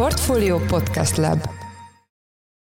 Portfolio Podcast Lab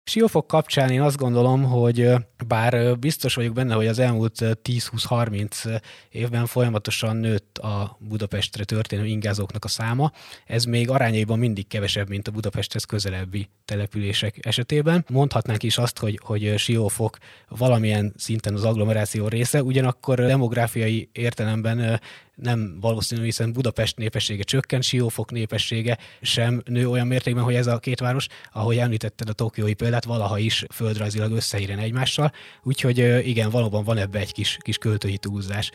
Siófok kapcsán én azt gondolom, hogy bár biztos vagyok benne, hogy az elmúlt 10-20-30 évben folyamatosan nőtt a Budapestre történő ingázóknak a száma, ez még arányaiban mindig kevesebb, mint a Budapesthez közelebbi települések esetében. Mondhatnánk is azt, hogy, hogy Siófok valamilyen szinten az agglomeráció része, ugyanakkor demográfiai értelemben nem valószínű, hiszen Budapest népessége csökken, Siófok népessége sem nő olyan mértékben, hogy ez a két város, ahogy említetted a tokiói példát, valaha is földrajzilag összeírjen egymással, úgyhogy igen, valóban van ebbe egy kis, kis költői túlzás.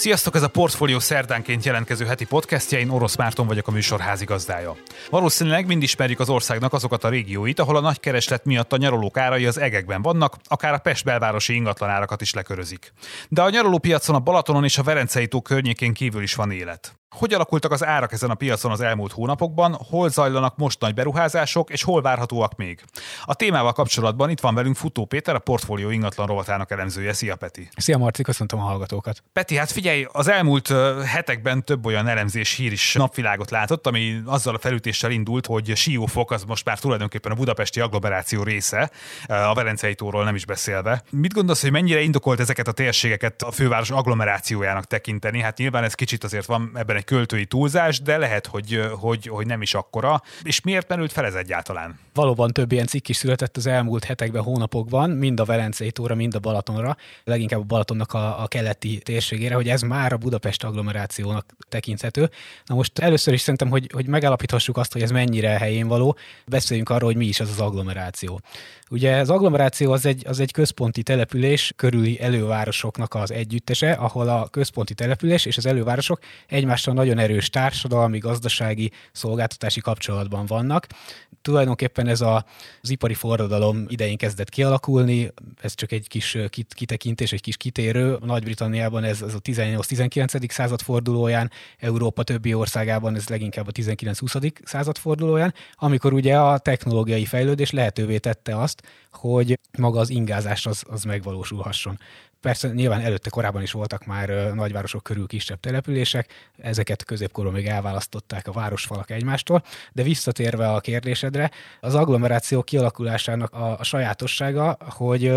Sziasztok, ez a Portfólió szerdánként jelentkező heti podcastja, én Orosz Márton vagyok a műsor házigazdája. Valószínűleg mind ismerjük az országnak azokat a régióit, ahol a nagy kereslet miatt a nyaralók árai az egekben vannak, akár a Pest belvárosi ingatlanárakat is lekörözik. De a nyaralópiacon a Balatonon és a Verencei tó környékén kívül is van élet. Hogy alakultak az árak ezen a piacon az elmúlt hónapokban, hol zajlanak most nagy beruházások, és hol várhatóak még? A témával kapcsolatban itt van velünk Futó Péter, a portfólió ingatlan rovatának elemzője. Szia Peti! Szia Marci, köszöntöm a hallgatókat! Peti, hát figyelj, az elmúlt hetekben több olyan elemzés hír is napvilágot látott, ami azzal a felütéssel indult, hogy Siófok az most már tulajdonképpen a budapesti agglomeráció része, a Verencei tóról nem is beszélve. Mit gondolsz, hogy mennyire indokolt ezeket a térségeket a főváros agglomerációjának tekinteni? Hát nyilván ez kicsit azért van ebben egy költői túlzás, de lehet, hogy, hogy, hogy nem is akkora. És miért merült fel ez egyáltalán? Valóban több ilyen cikk is született az elmúlt hetekben, hónapokban, mind a Velencei tóra, mind a Balatonra, leginkább a Balatonnak a, a keleti térségére, hogy ez már a Budapest agglomerációnak tekinthető. Na most először is szerintem, hogy, hogy megállapíthassuk azt, hogy ez mennyire helyén való, beszéljünk arról, hogy mi is az az agglomeráció. Ugye az agglomeráció az egy, az egy központi település körüli elővárosoknak az együttese, ahol a központi település és az elővárosok egymással nagyon erős társadalmi, gazdasági, szolgáltatási kapcsolatban vannak. Tulajdonképpen ez a, az ipari forradalom idején kezdett kialakulni, ez csak egy kis kitekintés, egy kis kitérő. Nagy-Britanniában ez, ez a 18-19. század fordulóján, Európa többi országában ez leginkább a 19-20. század fordulóján, amikor ugye a technológiai fejlődés lehetővé tette azt, hogy maga az ingázás az, az megvalósulhasson. Persze nyilván előtte korábban is voltak már nagyvárosok körül kisebb települések, ezeket középkorban még elválasztották a városfalak egymástól, de visszatérve a kérdésedre, az agglomeráció kialakulásának a, a sajátossága, hogy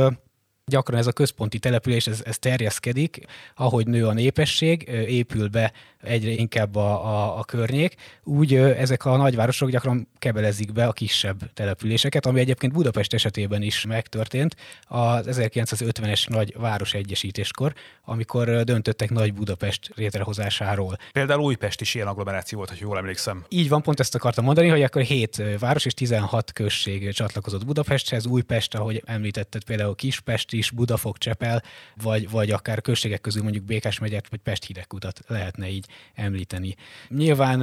gyakran ez a központi település, ez, ez terjeszkedik, ahogy nő a népesség, épül be egyre inkább a, a, a környék, úgy ezek a nagyvárosok gyakran kebelezik be a kisebb településeket, ami egyébként Budapest esetében is megtörtént az 1950-es nagy városegyesítéskor, amikor döntöttek Nagy Budapest létrehozásáról. Például Újpest is ilyen agglomeráció volt, hogy jól emlékszem. Így van, pont ezt akartam mondani, hogy akkor 7 város és 16 község csatlakozott Budapesthez, Újpest, ahogy említetted, például Kispest is, Budafok, Csepel, vagy, vagy akár községek közül mondjuk Békás megyet, vagy Pest hidegkutat lehetne így említeni. Nyilván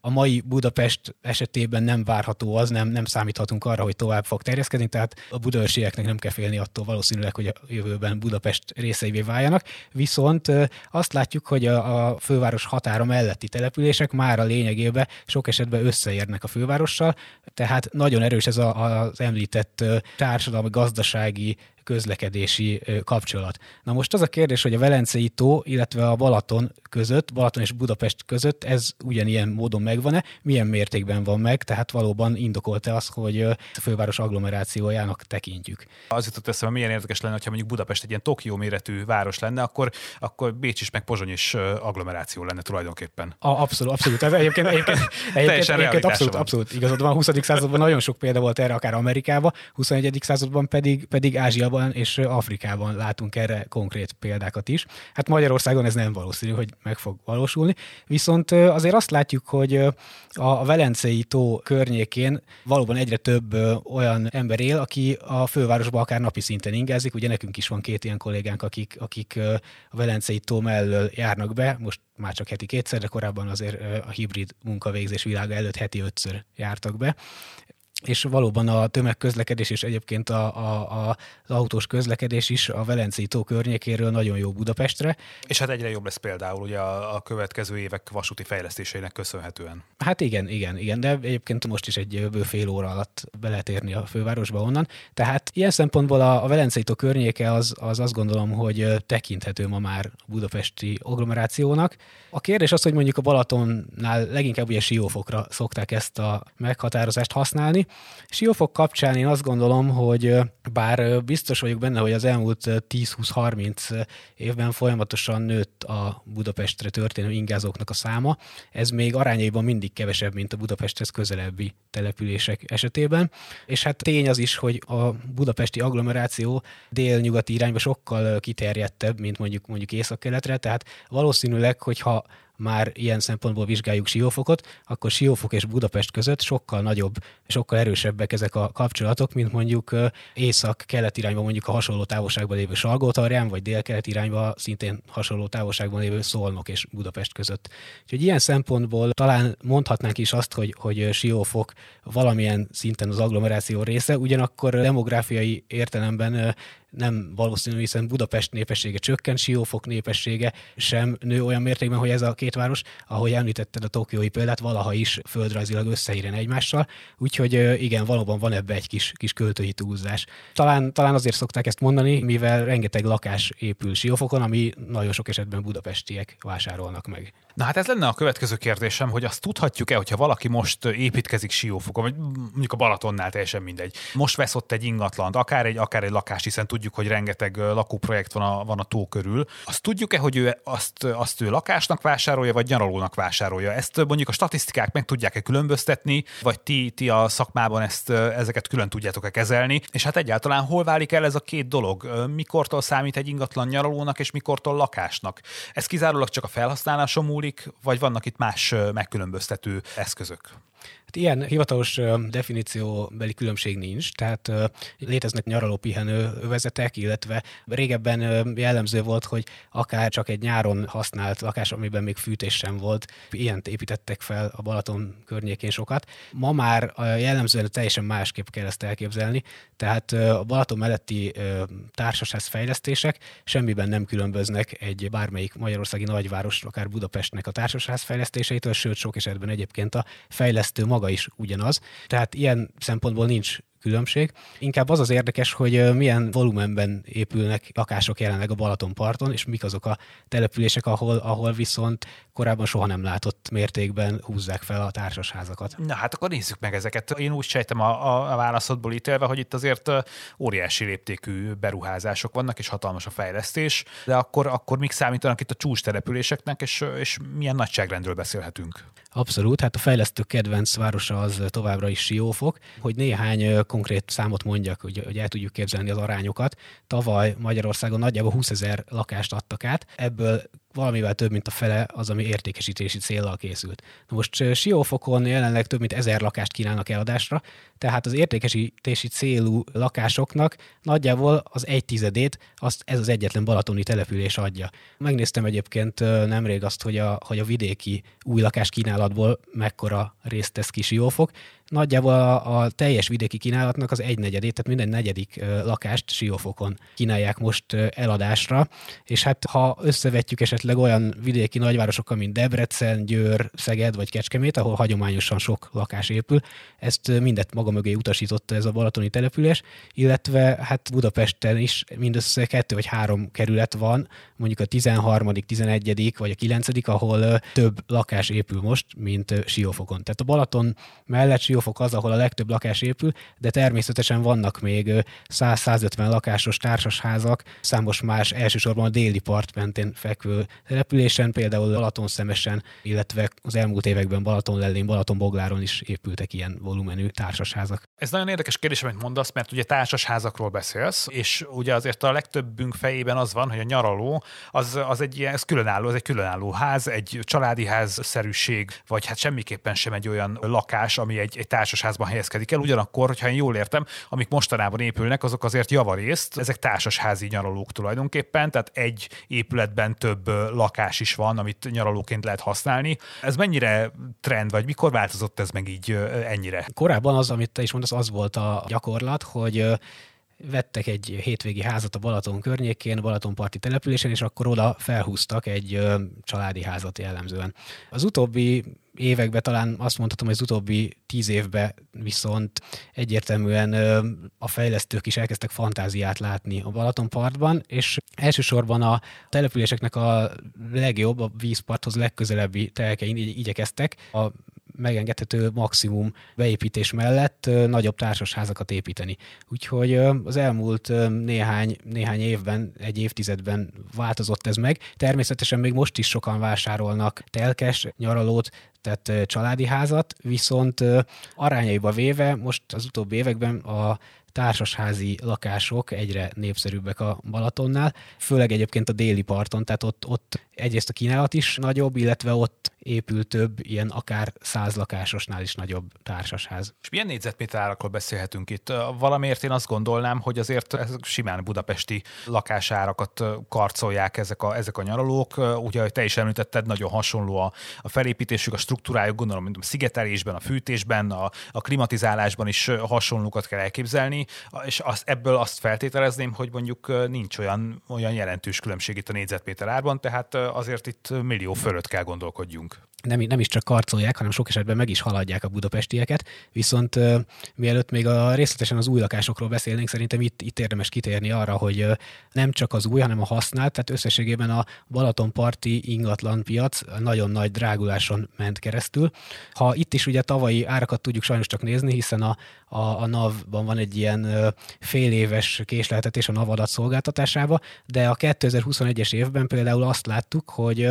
a mai Budapest esetében nem várható az, nem, nem számíthatunk arra, hogy tovább fog terjeszkedni, tehát a budaörsieknek nem kell félni attól valószínűleg, hogy a jövőben Budapest részeivé váljanak. Viszont azt látjuk, hogy a, a főváros határa melletti települések már a lényegében sok esetben összeérnek a fővárossal, tehát nagyon erős ez a, az említett társadalmi, gazdasági közlekedési kapcsolat. Na most az a kérdés, hogy a Velencei tó, illetve a Balaton között, Balaton és Budapest között ez ugyanilyen módon megvan-e, milyen mértékben van meg, tehát valóban indokolta az, hogy a főváros agglomerációjának tekintjük. Az jutott eszembe, milyen érdekes lenne, ha mondjuk Budapest egy ilyen Tokió méretű város lenne, akkor, akkor Bécs is meg Pozsony is agglomeráció lenne tulajdonképpen. A, abszolút, abszolút. Ez egyébként, egyébként, egyébként, egyébként abszolút, van. abszolút igazad van. A 20. században nagyon sok példa volt erre, akár Amerikában, 21. században pedig, pedig Ázsiában Ázsiában és Afrikában látunk erre konkrét példákat is. Hát Magyarországon ez nem valószínű, hogy meg fog valósulni, viszont azért azt látjuk, hogy a Velencei tó környékén valóban egyre több olyan ember él, aki a fővárosban akár napi szinten ingázik. Ugye nekünk is van két ilyen kollégánk, akik, akik a Velencei tó mellől járnak be, most már csak heti kétszer, de korábban azért a hibrid munkavégzés világa előtt heti ötször jártak be és valóban a tömegközlekedés és egyébként a, a, a, az autós közlekedés is a Velencei tó környékéről nagyon jó Budapestre. És hát egyre jobb lesz például ugye a, a következő évek vasúti fejlesztéseinek köszönhetően. Hát igen, igen, igen, de egyébként most is egy bő fél óra alatt be lehet érni a fővárosba onnan. Tehát ilyen szempontból a, a Velencei tó környéke az, az azt gondolom, hogy tekinthető ma már a budapesti agglomerációnak. A kérdés az, hogy mondjuk a Balatonnál leginkább ugye siófokra szokták ezt a meghatározást használni, Siófok kapcsán én azt gondolom, hogy bár biztos vagyok benne, hogy az elmúlt 10-20-30 évben folyamatosan nőtt a Budapestre történő ingázóknak a száma, ez még arányaiban mindig kevesebb, mint a Budapesthez közelebbi települések esetében. És hát tény az is, hogy a budapesti agglomeráció délnyugati irányba sokkal kiterjedtebb, mint mondjuk mondjuk észak-keletre, tehát valószínűleg, hogyha már ilyen szempontból vizsgáljuk Siófokot, akkor Siófok és Budapest között sokkal nagyobb, sokkal erősebbek ezek a kapcsolatok, mint mondjuk észak-kelet irányba mondjuk a hasonló távolságban lévő Salgótarján, vagy dél-kelet irányba szintén hasonló távolságban lévő Szolnok és Budapest között. Úgyhogy ilyen szempontból talán mondhatnánk is azt, hogy, hogy Siófok valamilyen szinten az agglomeráció része, ugyanakkor demográfiai értelemben nem valószínű, hiszen Budapest népessége csökken, Siófok népessége sem nő olyan mértékben, hogy ez a két város, ahogy említetted a tokiói példát, valaha is földrajzilag összeírjen egymással, úgyhogy igen, valóban van ebbe egy kis, kis költői túlzás. Talán, talán azért szokták ezt mondani, mivel rengeteg lakás épül Siófokon, ami nagyon sok esetben budapestiek vásárolnak meg. Na hát ez lenne a következő kérdésem, hogy azt tudhatjuk-e, hogyha valaki most építkezik Siófokon, vagy mondjuk a Balatonnál teljesen mindegy. Most vesz ott egy ingatlant, akár egy, akár egy lakást, hiszen tudjuk, hogy rengeteg lakóprojekt van a, van a tó körül. Azt tudjuk-e, hogy ő azt, azt ő lakásnak vásárolja, vagy nyaralónak vásárolja? Ezt mondjuk a statisztikák meg tudják-e különböztetni, vagy ti, ti a szakmában ezt, ezeket külön tudjátok-e kezelni? És hát egyáltalán hol válik el ez a két dolog? Mikortól számít egy ingatlan nyaralónak, és mikortól lakásnak? Ez kizárólag csak a felhasználáson múlik, vagy vannak itt más megkülönböztető eszközök? Hát ilyen hivatalos definícióbeli különbség nincs, tehát léteznek nyaraló pihenő övezetek, illetve régebben jellemző volt, hogy akár csak egy nyáron használt lakás, amiben még fűtés sem volt, ilyen építettek fel a Balaton környékén sokat. Ma már jellemzően teljesen másképp kell ezt elképzelni, tehát a Balaton melletti társasház fejlesztések semmiben nem különböznek egy bármelyik magyarországi nagyváros, akár Budapestnek a társasház fejlesztéseitől, sőt sok esetben egyébként a fejlesztő maga is ugyanaz. Tehát ilyen szempontból nincs különbség. Inkább az az érdekes, hogy milyen volumenben épülnek lakások jelenleg a Balatonparton, és mik azok a települések, ahol, ahol viszont korábban soha nem látott mértékben húzzák fel a társasházakat. Na hát akkor nézzük meg ezeket. Én úgy sejtem a, a, a válaszodból ítélve, hogy itt azért óriási léptékű beruházások vannak, és hatalmas a fejlesztés, de akkor, akkor mik számítanak itt a csúcs településeknek, és, és milyen nagyságrendről beszélhetünk? Abszolút, hát a fejlesztő kedvenc városa az továbbra is Siófok. Hogy néhány konkrét számot mondjak, hogy, hogy el tudjuk képzelni az arányokat. Tavaly Magyarországon nagyjából 20 ezer lakást adtak át, ebből valamivel több, mint a fele az, ami értékesítési célral készült. Na most Siófokon jelenleg több mint ezer lakást kínálnak eladásra, tehát az értékesítési célú lakásoknak nagyjából az egy tizedét azt ez az egyetlen balatoni település adja. Megnéztem egyébként nemrég azt, hogy a, hogy a vidéki új lakás kínálatból mekkora részt tesz ki Siófok, nagyjából a, a teljes vidéki kínálatnak az egy negyedét, tehát minden negyedik lakást Siófokon kínálják most eladásra, és hát ha összevetjük esetleg olyan vidéki nagyvárosokkal, mint Debrecen, Győr, Szeged vagy Kecskemét, ahol hagyományosan sok lakás épül, ezt mindet maga mögé utasította ez a balatoni település, illetve hát Budapesten is mindössze kettő vagy három kerület van, mondjuk a 13., 11. vagy a 9., ahol több lakás épül most, mint Siófokon. Tehát a Balaton mellett Siófok az, ahol a legtöbb lakás épül, de természetesen vannak még 100-150 lakásos társasházak, számos más elsősorban a déli part mentén fekvő településen, például Balaton szemesen, illetve az elmúlt években Balaton lellén, Balaton Bogláron is épültek ilyen volumenű társasházak. Ez nagyon érdekes kérdés, amit mondasz, mert ugye társasházakról beszélsz, és ugye azért a legtöbbünk fejében az van, hogy a nyaraló az, az egy ilyen, ez különálló, az egy különálló ház, egy családi ház szerűség, vagy hát semmiképpen sem egy olyan lakás, ami egy egy társasházban helyezkedik el. Ugyanakkor, hogyha én jól értem, amik mostanában épülnek, azok azért javarészt, ezek társasházi nyaralók tulajdonképpen, tehát egy épületben több lakás is van, amit nyaralóként lehet használni. Ez mennyire trend, vagy mikor változott ez meg így ennyire? Korábban az, amit te is mondasz, az volt a gyakorlat, hogy vettek egy hétvégi házat a Balaton környékén, Balatonparti településen, és akkor oda felhúztak egy családi házat jellemzően. Az utóbbi években talán azt mondhatom, hogy az utóbbi tíz évben viszont egyértelműen a fejlesztők is elkezdtek fantáziát látni a Balatonpartban, és elsősorban a településeknek a legjobb, a vízparthoz legközelebbi telkein igyekeztek a megengedhető maximum beépítés mellett nagyobb társasházakat építeni. Úgyhogy az elmúlt néhány, néhány évben, egy évtizedben változott ez meg. Természetesen még most is sokan vásárolnak telkes nyaralót, tehát családi házat, viszont arányaiba véve most az utóbbi években a társasházi lakások egyre népszerűbbek a Balatonnál, főleg egyébként a déli parton, tehát ott, ott egyrészt a kínálat is nagyobb, illetve ott épül több ilyen akár száz lakásosnál is nagyobb társasház. És milyen négyzetméter árakról beszélhetünk itt? Valamiért én azt gondolnám, hogy azért ezek simán budapesti lakásárakat karcolják ezek a, ezek a nyaralók. Ugye, ahogy te is említetted, nagyon hasonló a, a felépítésük, a struktúrájuk, gondolom, mint a szigetelésben, a fűtésben, a, a klimatizálásban is hasonlókat kell elképzelni, és azt, ebből azt feltételezném, hogy mondjuk nincs olyan, olyan jelentős különbség itt a négyzetméter árban, tehát azért itt millió fölött kell gondolkodjunk nem, nem is csak karcolják, hanem sok esetben meg is haladják a budapestieket, viszont mielőtt még a részletesen az új lakásokról beszélnénk, szerintem itt, itt érdemes kitérni arra, hogy nem csak az új, hanem a használt, tehát összességében a Balatonparti ingatlan piac nagyon nagy dráguláson ment keresztül. Ha itt is ugye tavalyi árakat tudjuk sajnos csak nézni, hiszen a, a, a NAV-ban van egy ilyen uh, fél éves késleltetés a NAV adatszolgáltatásába, de a 2021-es évben például azt láttuk, hogy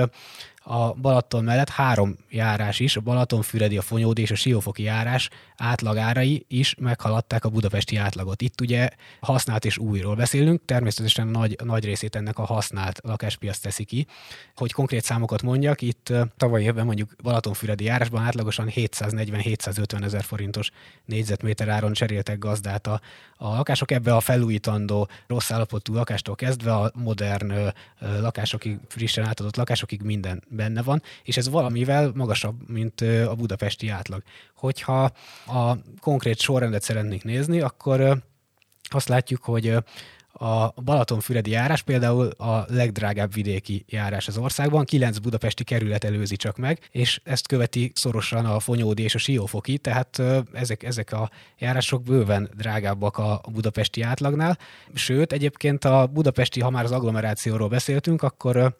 a Balaton mellett három járás is, a Balatonfüredi, a Fonyódi és a Siófoki járás átlagárai is meghaladták a budapesti átlagot. Itt ugye használt és újról beszélünk, természetesen nagy, nagy részét ennek a használt lakáspiac teszi ki. Hogy konkrét számokat mondjak, itt tavaly évben mondjuk Balatonfüredi járásban átlagosan 740-750 ezer forintos négyzetméter áron cseréltek gazdát a, a lakások. Ebbe a felújítandó rossz állapotú lakástól kezdve a modern lakásokig, frissen átadott lakásokig minden benne van, és ez valamivel magasabb, mint a budapesti átlag. Hogyha a konkrét sorrendet szeretnénk nézni, akkor azt látjuk, hogy a Balatonfüredi járás például a legdrágább vidéki járás az országban, kilenc budapesti kerület előzi csak meg, és ezt követi szorosan a Fonyódi és a Siófoki, tehát ezek, ezek a járások bőven drágábbak a budapesti átlagnál. Sőt, egyébként a budapesti, ha már az agglomerációról beszéltünk, akkor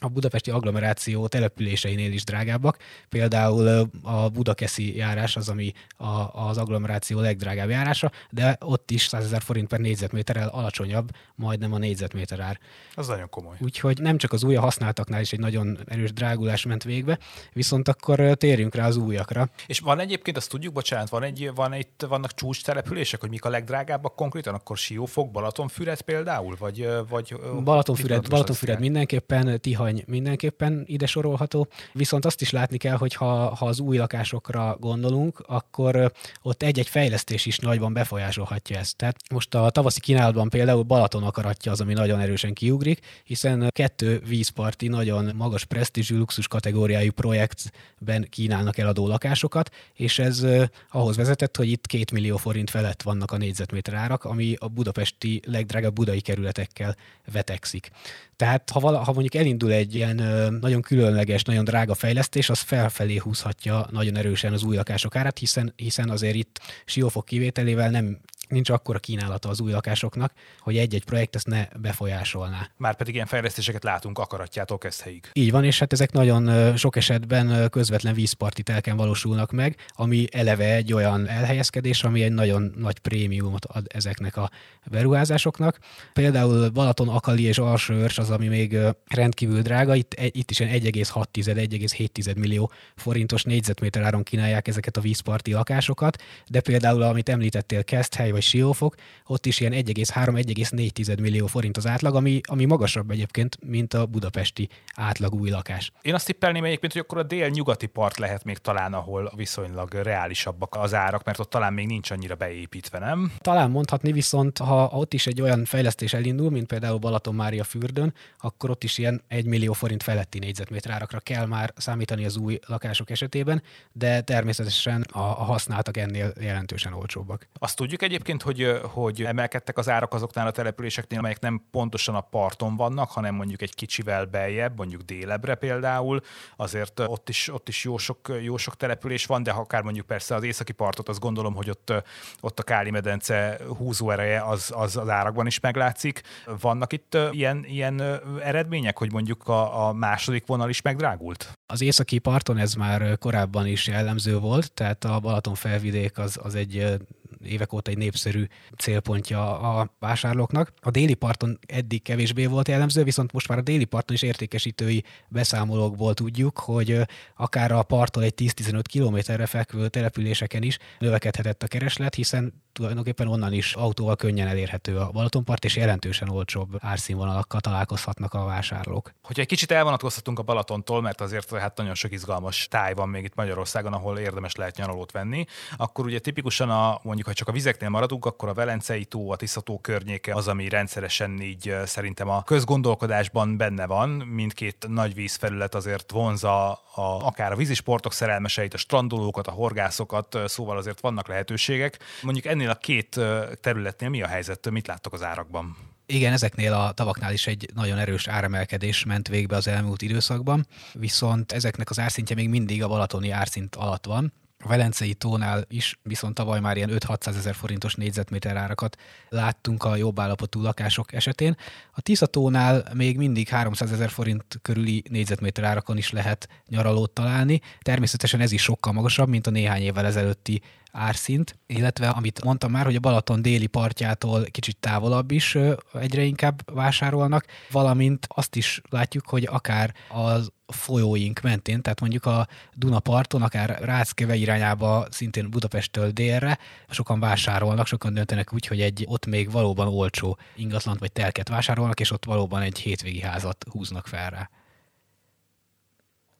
a budapesti agglomeráció településeinél is drágábbak. Például a Budakeszi járás az, ami a, az agglomeráció legdrágább járása, de ott is 100 ezer forint per négyzetméterrel alacsonyabb, majdnem a négyzetméter ár. Az nagyon komoly. Úgyhogy nem csak az új használtaknál is egy nagyon erős drágulás ment végbe, viszont akkor térjünk rá az újakra. És van egyébként, azt tudjuk, bocsánat, van egy, van itt, vannak csúcs települések, hogy mik a legdrágábbak konkrétan, akkor Siófok, Balatonfüred például, vagy, vagy Balatonfüred, Balatonfüred mindenképpen, Tiha Tihany mindenképpen ide sorolható, viszont azt is látni kell, hogy ha, ha az új lakásokra gondolunk, akkor ott egy-egy fejlesztés is nagyban befolyásolhatja ezt. Tehát most a tavaszi kínálatban például Balaton akaratja az, ami nagyon erősen kiugrik, hiszen kettő vízparti, nagyon magas presztízsű luxus kategóriájú projektben kínálnak eladó lakásokat, és ez ahhoz vezetett, hogy itt két millió forint felett vannak a négyzetméter árak, ami a budapesti legdrágább budai kerületekkel vetekszik. Tehát ha, vala, ha mondjuk elindul egy ilyen nagyon különleges, nagyon drága fejlesztés, az felfelé húzhatja nagyon erősen az új lakások árát, hiszen, hiszen azért itt siófok kivételével nem nincs akkora kínálata az új lakásoknak, hogy egy-egy projekt ezt ne befolyásolná. Már pedig ilyen fejlesztéseket látunk akaratjától kezdheig. Így van, és hát ezek nagyon sok esetben közvetlen vízparti telken valósulnak meg, ami eleve egy olyan elhelyezkedés, ami egy nagyon nagy prémiumot ad ezeknek a beruházásoknak. Például Balaton, Akali és Alsőrs az, ami még rendkívül drága, itt, itt is 1,6-1,7 millió forintos négyzetméter áron kínálják ezeket a vízparti lakásokat, de például, amit említettél, Keszthely vagy Siófok, ott is ilyen 1,3-1,4 millió forint az átlag, ami, ami magasabb egyébként, mint a budapesti átlag új lakás. Én azt tippelném egyébként, hogy akkor a dél-nyugati part lehet még talán, ahol viszonylag reálisabbak az árak, mert ott talán még nincs annyira beépítve, nem? Talán mondhatni, viszont ha ott is egy olyan fejlesztés elindul, mint például Balaton Mária fürdőn, akkor ott is ilyen 1 millió forint feletti négyzetméter árakra kell már számítani az új lakások esetében, de természetesen a, a használtak ennél jelentősen olcsóbbak. Azt tudjuk egyébként, hogy, hogy emelkedtek az árak azoknál a településeknél, amelyek nem pontosan a parton vannak, hanem mondjuk egy kicsivel beljebb, mondjuk délebre például, azért ott is, ott is jó, sok, jó sok település van, de ha akár mondjuk persze az északi partot, azt gondolom, hogy ott, ott a Káli medence húzó ereje az, az az árakban is meglátszik. Vannak itt ilyen, ilyen eredmények, hogy mondjuk a, a második vonal is megdrágult? Az északi parton ez már korábban is jellemző volt, tehát a Balaton felvidék az, az egy évek óta egy népszerű célpontja a vásárlóknak. A déli parton eddig kevésbé volt jellemző, viszont most már a déli parton is értékesítői beszámolókból tudjuk, hogy akár a parttól egy 10-15 kilométerre fekvő településeken is növekedhetett a kereslet, hiszen tulajdonképpen onnan is autóval könnyen elérhető a Balatonpart, és jelentősen olcsóbb árszínvonalakkal találkozhatnak a vásárlók. Hogyha egy kicsit elvonatkozhatunk a Balatontól, mert azért hát nagyon sok izgalmas táj van még itt Magyarországon, ahol érdemes lehet nyaralót venni, akkor ugye tipikusan a, mondjuk, ha csak a vizeknél maradunk, akkor a Velencei tó, a Tiszató környéke az, ami rendszeresen így szerintem a közgondolkodásban benne van. Mindkét nagy vízfelület azért vonza a, akár a vízisportok szerelmeseit, a strandolókat, a horgászokat, szóval azért vannak lehetőségek. Mondjuk ennél a két területnél mi a helyzet, mit láttok az árakban? Igen, ezeknél a tavaknál is egy nagyon erős áremelkedés ment végbe az elmúlt időszakban, viszont ezeknek az árszintje még mindig a balatoni árszint alatt van, a Velencei tónál is viszont tavaly már ilyen 5-600 ezer forintos négyzetméter árakat láttunk a jobb állapotú lakások esetén. A Tisza tónál még mindig 300 ezer forint körüli négyzetméter árakon is lehet nyaralót találni. Természetesen ez is sokkal magasabb, mint a néhány évvel ezelőtti árszint, illetve amit mondtam már, hogy a Balaton déli partjától kicsit távolabb is egyre inkább vásárolnak, valamint azt is látjuk, hogy akár az folyóink mentén, tehát mondjuk a Dunaparton, akár Ráckeve irányába, szintén Budapesttől délre, sokan vásárolnak, sokan döntenek úgy, hogy egy ott még valóban olcsó ingatlant vagy telket vásárolnak, és ott valóban egy hétvégi házat húznak fel rá.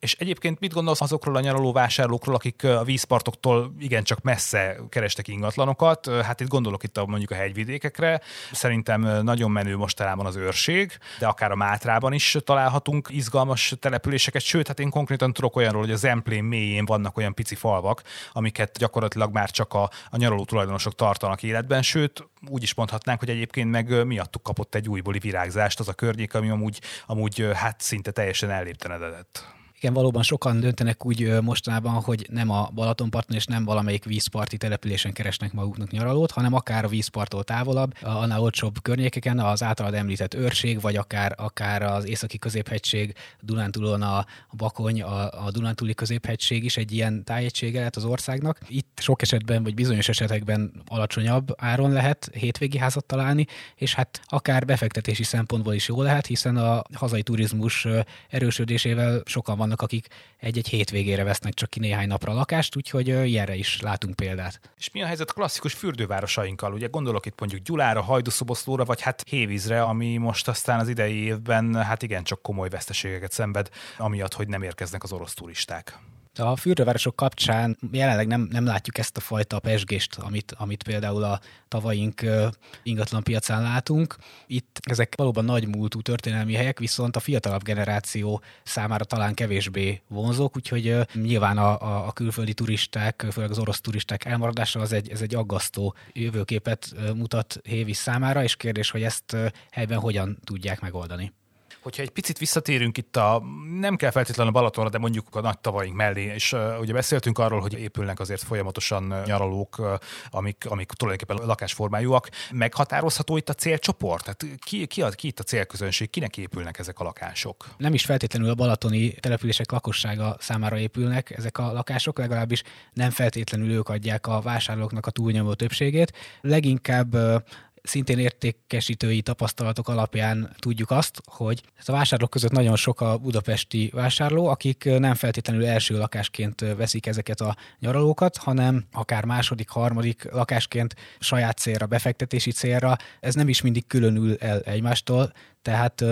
És egyébként mit gondolsz azokról a nyaraló vásárlókról, akik a vízpartoktól igencsak messze kerestek ingatlanokat? Hát itt gondolok itt a, mondjuk a hegyvidékekre. Szerintem nagyon menő mostanában az őrség, de akár a Mátrában is találhatunk izgalmas településeket. Sőt, hát én konkrétan tudok olyanról, hogy az Emplén mélyén vannak olyan pici falvak, amiket gyakorlatilag már csak a, a nyaraló tulajdonosok tartanak életben. Sőt, úgy is mondhatnánk, hogy egyébként meg miattuk kapott egy újbóli virágzást az a környék, ami amúgy, amúgy hát szinte teljesen elléptenedett. Igen, valóban sokan döntenek úgy mostanában, hogy nem a Balatonparton és nem valamelyik vízparti településen keresnek maguknak nyaralót, hanem akár a vízparttól távolabb, annál olcsóbb környékeken, az általad említett őrség, vagy akár, akár az északi középhegység, Dunántúlon a Bakony, a, a Dunántúli középhegység is egy ilyen tájegysége lehet az országnak. Itt sok esetben, vagy bizonyos esetekben alacsonyabb áron lehet hétvégi házat találni, és hát akár befektetési szempontból is jó lehet, hiszen a hazai turizmus erősödésével sokan vannak, akik egy-egy hétvégére vesznek csak ki néhány napra lakást, úgyhogy ilyenre is látunk példát. És mi a helyzet klasszikus fürdővárosainkkal? Ugye gondolok itt mondjuk Gyulára, Hajdúszoboszlóra, vagy hát Hévízre, ami most aztán az idei évben hát igen csak komoly veszteségeket szenved, amiatt, hogy nem érkeznek az orosz turisták. A fürdővárosok kapcsán jelenleg nem, nem látjuk ezt a fajta pesgést, amit, amit például a tavaink ingatlan piacán látunk. Itt ezek valóban nagy múltú történelmi helyek, viszont a fiatalabb generáció számára talán kevésbé vonzók, úgyhogy nyilván a, a, a külföldi turisták, főleg az orosz turisták elmaradása az egy, ez egy aggasztó jövőképet mutat Hévis számára, és kérdés, hogy ezt helyben hogyan tudják megoldani. Hogyha egy picit visszatérünk itt a, nem kell feltétlenül a Balatonra, de mondjuk a nagy tavaink mellé, és uh, ugye beszéltünk arról, hogy épülnek azért folyamatosan nyaralók, uh, amik, amik tulajdonképpen lakásformájúak. Meghatározható itt a célcsoport? Tehát ki, ki, a, ki itt a célközönség? Kinek épülnek ezek a lakások? Nem is feltétlenül a balatoni települések lakossága számára épülnek ezek a lakások, legalábbis nem feltétlenül ők adják a vásárlóknak a túlnyomó többségét. Leginkább szintén értékesítői tapasztalatok alapján tudjuk azt, hogy a vásárlók között nagyon sok a budapesti vásárló, akik nem feltétlenül első lakásként veszik ezeket a nyaralókat, hanem akár második, harmadik lakásként saját célra, befektetési célra. Ez nem is mindig különül el egymástól, tehát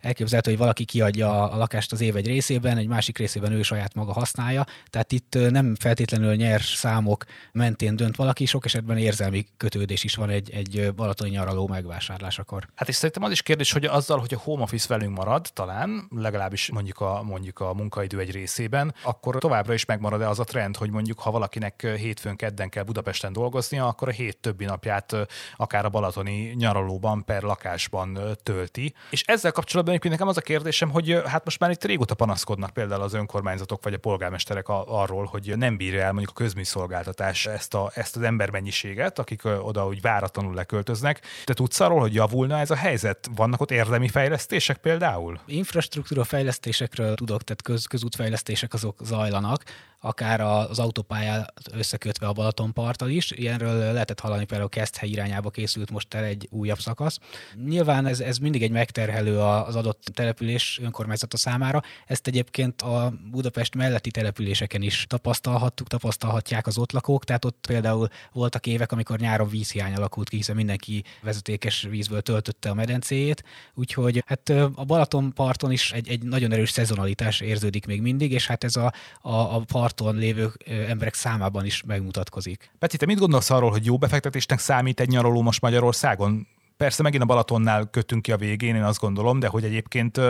elképzelhető, hogy valaki kiadja a lakást az év egy részében, egy másik részében ő saját maga használja, tehát itt nem feltétlenül nyers számok mentén dönt valaki, sok esetben érzelmi kötődés is van egy, egy balatoni nyaraló megvásárlásakor. Hát és szerintem az is kérdés, hogy azzal, hogy a home office velünk marad, talán legalábbis mondjuk a, mondjuk a munkaidő egy részében, akkor továbbra is megmarad-e az a trend, hogy mondjuk ha valakinek hétfőn kedden kell Budapesten dolgoznia, akkor a hét többi napját akár a balatoni nyaralóban per lakásban tölti, és ezzel kapcsolatban nekem az a kérdésem, hogy hát most már itt régóta panaszkodnak például az önkormányzatok vagy a polgármesterek arról, hogy nem bírja el mondjuk a közműszolgáltatás ezt, a, ezt az embermennyiséget, akik oda úgy váratlanul leköltöznek. Te tudsz arról, hogy javulna ez a helyzet? Vannak ott érdemi fejlesztések például? Infrastruktúra fejlesztésekről tudok, tehát köz, közútfejlesztések azok zajlanak akár az autópályát összekötve a Balatonparttal is. Ilyenről lehetett hallani például Keszthely irányába készült most el egy újabb szakasz. Nyilván ez, ez mindig egy megterhelő az adott település önkormányzata számára. Ezt egyébként a Budapest melletti településeken is tapasztalhattuk, tapasztalhatják az ott lakók. Tehát ott például voltak évek, amikor nyáron vízhiány alakult ki, hiszen mindenki vezetékes vízből töltötte a medencéjét. Úgyhogy hát a Balatonparton is egy, egy nagyon erős szezonalitás érződik még mindig, és hát ez a, a, a part parton lévő emberek számában is megmutatkozik. Peti, te mit gondolsz arról, hogy jó befektetésnek számít egy nyaraló most Magyarországon? Persze megint a Balatonnál kötünk ki a végén, én azt gondolom, de hogy egyébként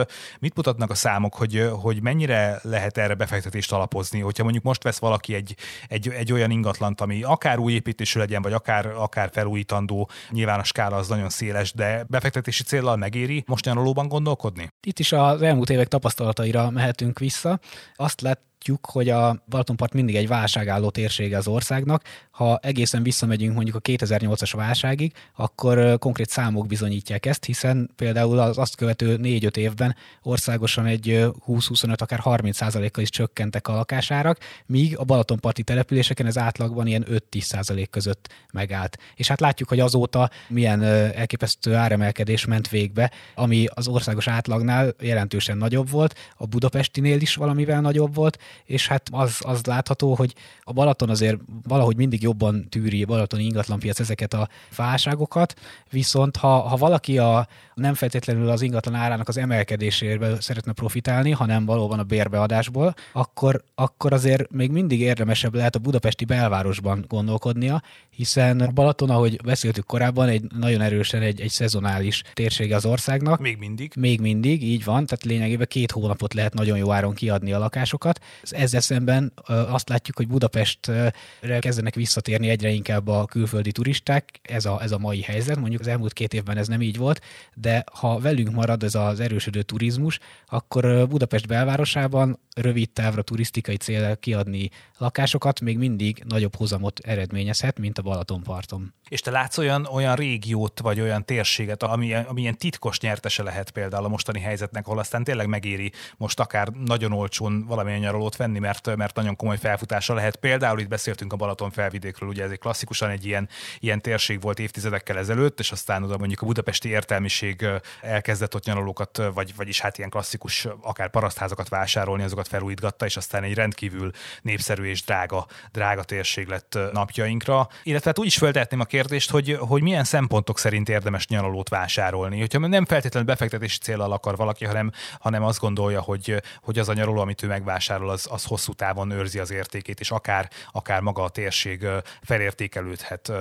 mit mutatnak a számok, hogy, hogy mennyire lehet erre befektetést alapozni, hogyha mondjuk most vesz valaki egy, egy, egy olyan ingatlant, ami akár új építésű legyen, vagy akár, akár felújítandó, nyilván a skála az nagyon széles, de befektetési céllal megéri most nyaralóban gondolkodni? Itt is az elmúlt évek tapasztalataira mehetünk vissza. Azt lett látjuk, hogy a Balatonpart mindig egy válságálló térsége az országnak. Ha egészen visszamegyünk mondjuk a 2008-as válságig, akkor konkrét számok bizonyítják ezt, hiszen például az azt követő 4-5 évben országosan egy 20-25, akár 30 kal is csökkentek a lakásárak, míg a Balatonparti településeken ez átlagban ilyen 5-10 között megállt. És hát látjuk, hogy azóta milyen elképesztő áremelkedés ment végbe, ami az országos átlagnál jelentősen nagyobb volt, a budapestinél is valamivel nagyobb volt, és hát az, az látható, hogy a Balaton azért valahogy mindig jobban tűri, a balatoni ingatlanpiac ezeket a válságokat, viszont ha, ha valaki a, nem feltétlenül az ingatlan árának az emelkedéséről szeretne profitálni, hanem valóban a bérbeadásból, akkor, akkor azért még mindig érdemesebb lehet a budapesti belvárosban gondolkodnia, hiszen a Balaton, ahogy beszéltük korábban, egy nagyon erősen egy, egy szezonális térsége az országnak. Még mindig. Még mindig, így van, tehát lényegében két hónapot lehet nagyon jó áron kiadni a lakásokat. Ezzel szemben azt látjuk, hogy Budapestre kezdenek visszatérni egyre inkább a külföldi turisták, ez a, ez a mai helyzet, mondjuk az elmúlt két évben ez nem így volt, de ha velünk marad ez az erősödő turizmus, akkor Budapest belvárosában rövid távra turisztikai célra kiadni lakásokat még mindig nagyobb hozamot eredményezhet, mint a Balatonparton. És te látsz olyan, olyan régiót, vagy olyan térséget, ami, ami ilyen titkos nyertese lehet például a mostani helyzetnek, ahol aztán tényleg megéri most akár nagyon olcsón valamilyen nyaralót venni, mert, mert nagyon komoly felfutása lehet. Például itt beszéltünk a Balaton felvidékről, ugye ez egy klasszikusan egy ilyen, ilyen térség volt évtizedekkel ezelőtt, és aztán oda mondjuk a budapesti értelmiség elkezdett ott nyaralókat, vagy, vagyis hát ilyen klasszikus akár parasztházakat vásárolni, azokat felújítgatta, és aztán egy rendkívül népszerű és drága, drága térség lett napjainkra. Illetve hát úgy is föltehetném a kérdést, hogy, hogy milyen szempontok szerint érdemes nyaralót vásárolni. Hogyha nem feltétlenül befektetési célral akar valaki, hanem, hanem azt gondolja, hogy, hogy az a nyaraló, amit ő megvásárol, az, az hosszú távon őrzi az értékét, és akár, akár maga a térség felértékelődhet.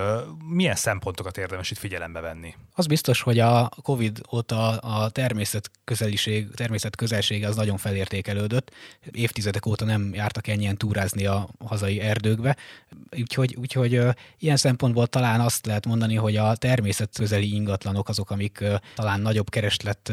Milyen szempontokat érdemes itt figyelembe venni? Az biztos, hogy a COVID óta a természet közeliség, természet közelsége az nagyon felértékelődött. Évtizedek óta nem jártak ennyien túrázni a hazai erdőkbe, úgyhogy, úgyhogy ilyen szempontból talán azt lehet mondani, hogy a természet közeli ingatlanok azok, amik talán nagyobb kereslet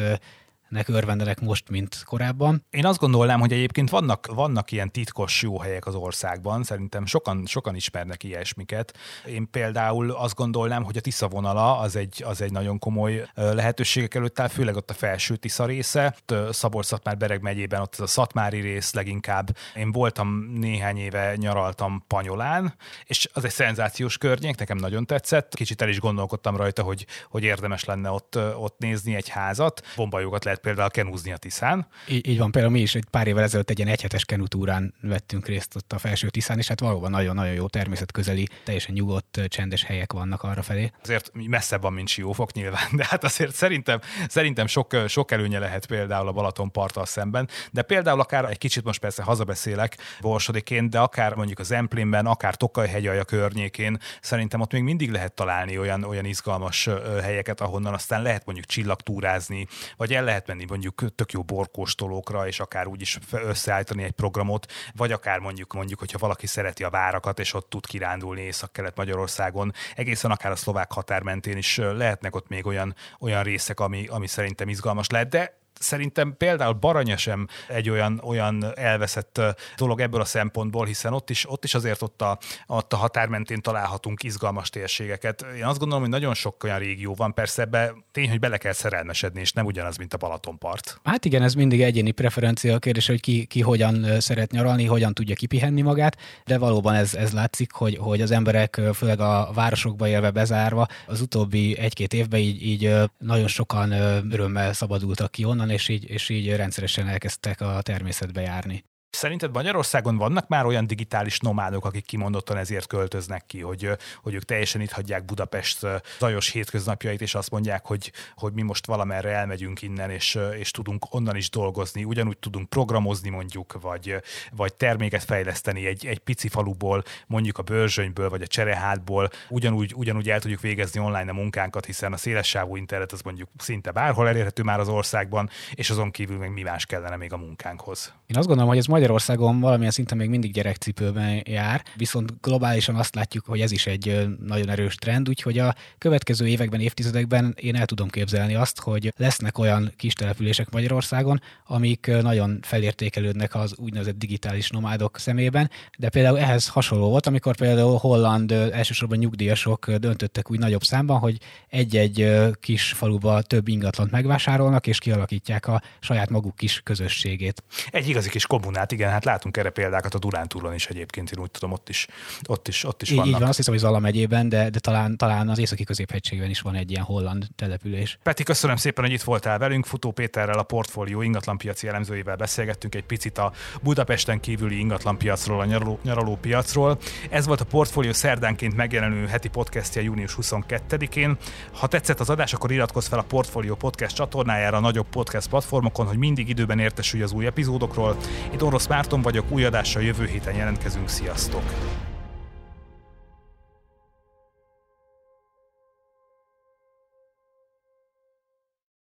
nek örvendenek most, mint korábban. Én azt gondolnám, hogy egyébként vannak, vannak ilyen titkos jó helyek az országban, szerintem sokan, sokan ismernek ilyesmiket. Én például azt gondolnám, hogy a Tisza vonala az egy, az egy nagyon komoly lehetőségek előtt áll, főleg ott a felső Tisza része, szabolcs bereg megyében, ott az a Szatmári rész leginkább. Én voltam néhány éve, nyaraltam Panyolán, és az egy szenzációs környék, nekem nagyon tetszett. Kicsit el is gondolkodtam rajta, hogy, hogy érdemes lenne ott, ott nézni egy házat. Bombajogat lehet például kenúzni a Tiszán. Így, így van, például mi is egy pár évvel ezelőtt egy ilyen egyhetes kenutúrán vettünk részt ott a felső Tiszán, és hát valóban nagyon-nagyon jó természetközeli, teljesen nyugodt, csendes helyek vannak arra felé. Azért messzebb van, mint Siófok nyilván, de hát azért szerintem, szerintem sok, sok előnye lehet például a Balaton parttal szemben, de például akár egy kicsit most persze hazabeszélek borsodiként, de akár mondjuk az Emplénben, akár Tokaj hegyalja környékén, szerintem ott még mindig lehet találni olyan, olyan izgalmas helyeket, ahonnan aztán lehet mondjuk csillagtúrázni, vagy el lehet menni mondjuk tök jó borkóstolókra, és akár úgy is összeállítani egy programot, vagy akár mondjuk, mondjuk, hogyha valaki szereti a várakat, és ott tud kirándulni Észak-Kelet-Magyarországon, egészen akár a szlovák határ mentén is lehetnek ott még olyan, olyan részek, ami, ami szerintem izgalmas lehet, de szerintem például Baranya sem egy olyan, olyan elveszett dolog ebből a szempontból, hiszen ott is, ott is azért ott a, ott a határ mentén találhatunk izgalmas térségeket. Én azt gondolom, hogy nagyon sok olyan régió van, persze ebbe tény, hogy bele kell szerelmesedni, és nem ugyanaz, mint a Balatonpart. Hát igen, ez mindig egyéni preferencia a kérdés, hogy ki, ki hogyan szeret nyaralni, hogyan tudja kipihenni magát, de valóban ez, ez látszik, hogy, hogy az emberek, főleg a városokba élve bezárva, az utóbbi egy-két évben így, így nagyon sokan örömmel szabadultak ki onnan, és így, és így rendszeresen elkezdtek a természetbe járni. Szerinted Magyarországon vannak már olyan digitális nomádok, akik kimondottan ezért költöznek ki, hogy, hogy ők teljesen itt hagyják Budapest zajos hétköznapjait, és azt mondják, hogy, hogy mi most valamerre elmegyünk innen, és, és tudunk onnan is dolgozni, ugyanúgy tudunk programozni mondjuk, vagy, vagy terméket fejleszteni egy, egy pici faluból, mondjuk a Börzsönyből, vagy a Cserehátból, ugyanúgy, ugyanúgy el tudjuk végezni online a munkánkat, hiszen a szélessávú internet az mondjuk szinte bárhol elérhető már az országban, és azon kívül még mi más kellene még a munkánkhoz. Én azt gondolom, hogy ez majd Magyarországon valamilyen szinten még mindig gyerekcipőben jár, viszont globálisan azt látjuk, hogy ez is egy nagyon erős trend, úgyhogy a következő években, évtizedekben én el tudom képzelni azt, hogy lesznek olyan kis települések Magyarországon, amik nagyon felértékelődnek az úgynevezett digitális nomádok szemében, de például ehhez hasonló volt, amikor például holland elsősorban nyugdíjasok döntöttek úgy nagyobb számban, hogy egy-egy kis faluba több ingatlant megvásárolnak, és kialakítják a saját maguk kis közösségét. Egy igazi kis kommunát igen, hát látunk erre példákat a Durántúlon is egyébként, én úgy tudom, ott is, ott is, ott is így, vannak. Így van, azt hiszem, hogy Zala megyében, de, de talán, talán az északi középhegységben is van egy ilyen holland település. Peti, köszönöm szépen, hogy itt voltál velünk. Futó Péterrel, a portfólió ingatlanpiaci elemzőjével beszélgettünk egy picit a Budapesten kívüli ingatlanpiacról, a nyaraló, nyaraló piacról. Ez volt a portfólió szerdánként megjelenő heti podcastja június 22-én. Ha tetszett az adás, akkor iratkozz fel a Portfolio Podcast csatornájára a nagyobb podcast platformokon, hogy mindig időben értesülj az új epizódokról. Itt Orosz Márton vagyok, új adással jövő héten jelentkezünk, sziasztok!